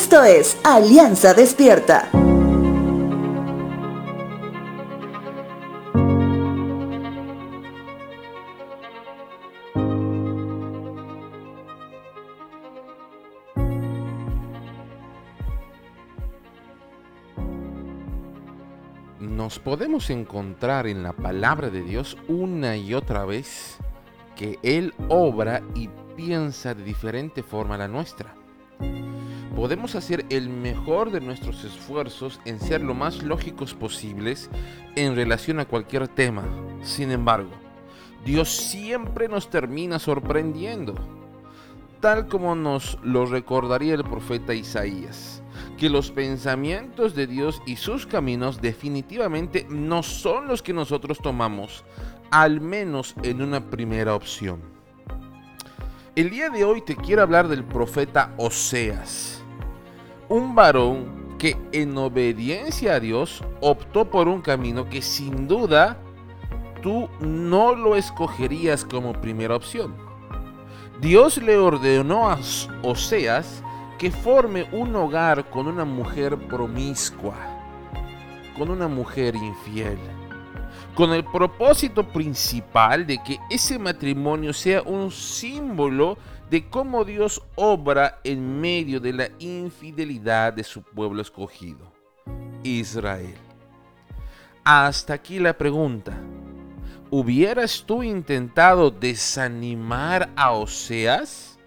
Esto es Alianza Despierta. Nos podemos encontrar en la palabra de Dios una y otra vez que Él obra y piensa de diferente forma a la nuestra. Podemos hacer el mejor de nuestros esfuerzos en ser lo más lógicos posibles en relación a cualquier tema. Sin embargo, Dios siempre nos termina sorprendiendo, tal como nos lo recordaría el profeta Isaías, que los pensamientos de Dios y sus caminos definitivamente no son los que nosotros tomamos, al menos en una primera opción. El día de hoy te quiero hablar del profeta Oseas un varón que en obediencia a Dios optó por un camino que sin duda tú no lo escogerías como primera opción. Dios le ordenó a Oseas que forme un hogar con una mujer promiscua, con una mujer infiel, con el propósito principal de que ese matrimonio sea un símbolo de cómo Dios obra en medio de la infidelidad de su pueblo escogido, Israel. Hasta aquí la pregunta. ¿Hubieras tú intentado desanimar a Oseas?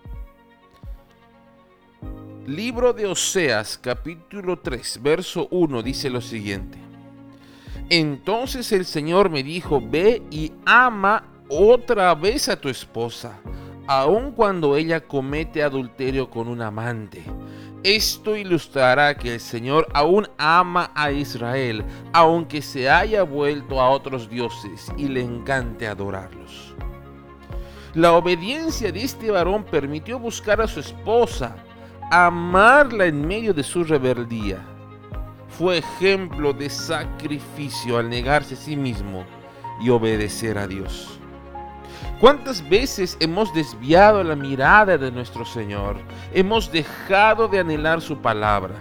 Libro de Oseas, capítulo 3, verso 1 dice lo siguiente. Entonces el Señor me dijo, ve y ama otra vez a tu esposa aun cuando ella comete adulterio con un amante. Esto ilustrará que el Señor aún ama a Israel, aunque se haya vuelto a otros dioses y le encante adorarlos. La obediencia de este varón permitió buscar a su esposa, amarla en medio de su rebeldía. Fue ejemplo de sacrificio al negarse a sí mismo y obedecer a Dios. ¿Cuántas veces hemos desviado la mirada de nuestro Señor? Hemos dejado de anhelar su palabra.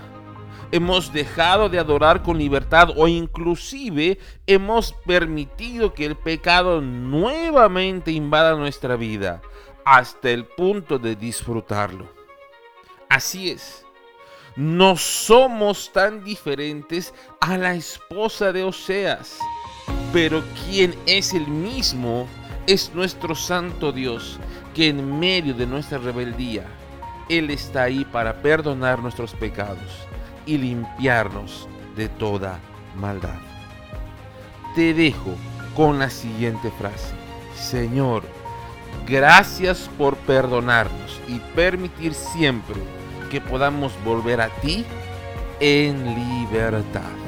Hemos dejado de adorar con libertad o inclusive hemos permitido que el pecado nuevamente invada nuestra vida hasta el punto de disfrutarlo. Así es. No somos tan diferentes a la esposa de Oseas, pero quien es el mismo es nuestro santo Dios, que en medio de nuestra rebeldía, Él está ahí para perdonar nuestros pecados y limpiarnos de toda maldad. Te dejo con la siguiente frase. Señor, gracias por perdonarnos y permitir siempre que podamos volver a ti en libertad.